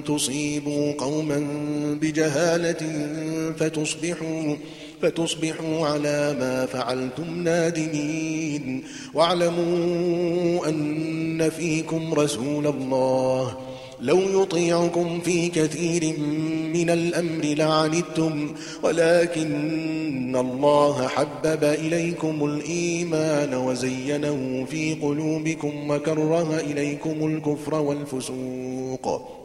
تصيبوا قوما بجهالة فتصبحوا فتصبحوا على ما فعلتم نادمين. واعلموا أن فيكم رسول الله. لو يطيعكم في كثير من الأمر لعنتم. ولكن الله حبب إليكم الإيمان وزينه في قلوبكم وكره إليكم الكفر والفسوق.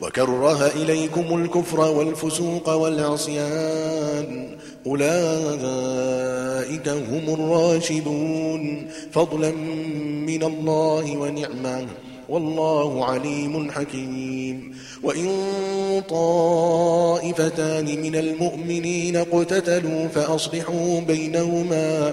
وكره إليكم الكفر والفسوق والعصيان. أولئك هم الراشدون. فضلا من الله ونعمة. والله عليم حكيم. وإن طائفتان من المؤمنين اقتتلوا فأصلحوا بينهما.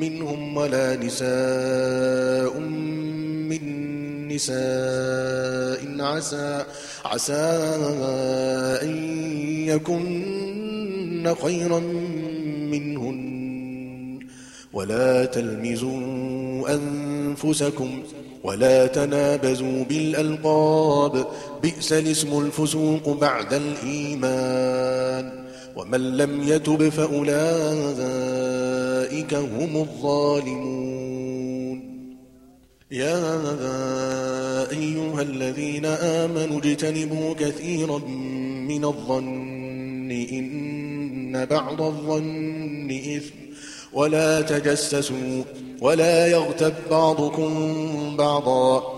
منهم ولا نساء من نساء عسى عسى أن يكن خيرا منهن. ولا تلمزوا أنفسكم ولا تنابزوا بالألقاب. بئس الاسم الفسوق بعد الإيمان. ومن لم يتب فأولئك هم الظالمون. يا أيها الذين آمنوا اجتنبوا كثيرا من الظن إن بعض الظن إثم. ولا تجسسوا ولا يغتب بعضكم بعضا.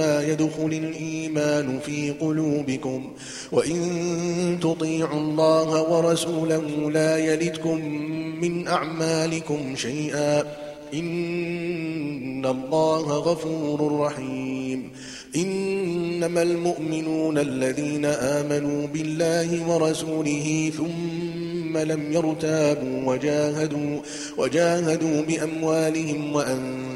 يدخل الإيمان في قلوبكم وإن تطيعوا الله ورسوله لا يلدكم من أعمالكم شيئا إن الله غفور رحيم إنما المؤمنون الذين آمنوا بالله ورسوله ثم لم يرتابوا وجاهدوا, وجاهدوا بأموالهم وأنفسهم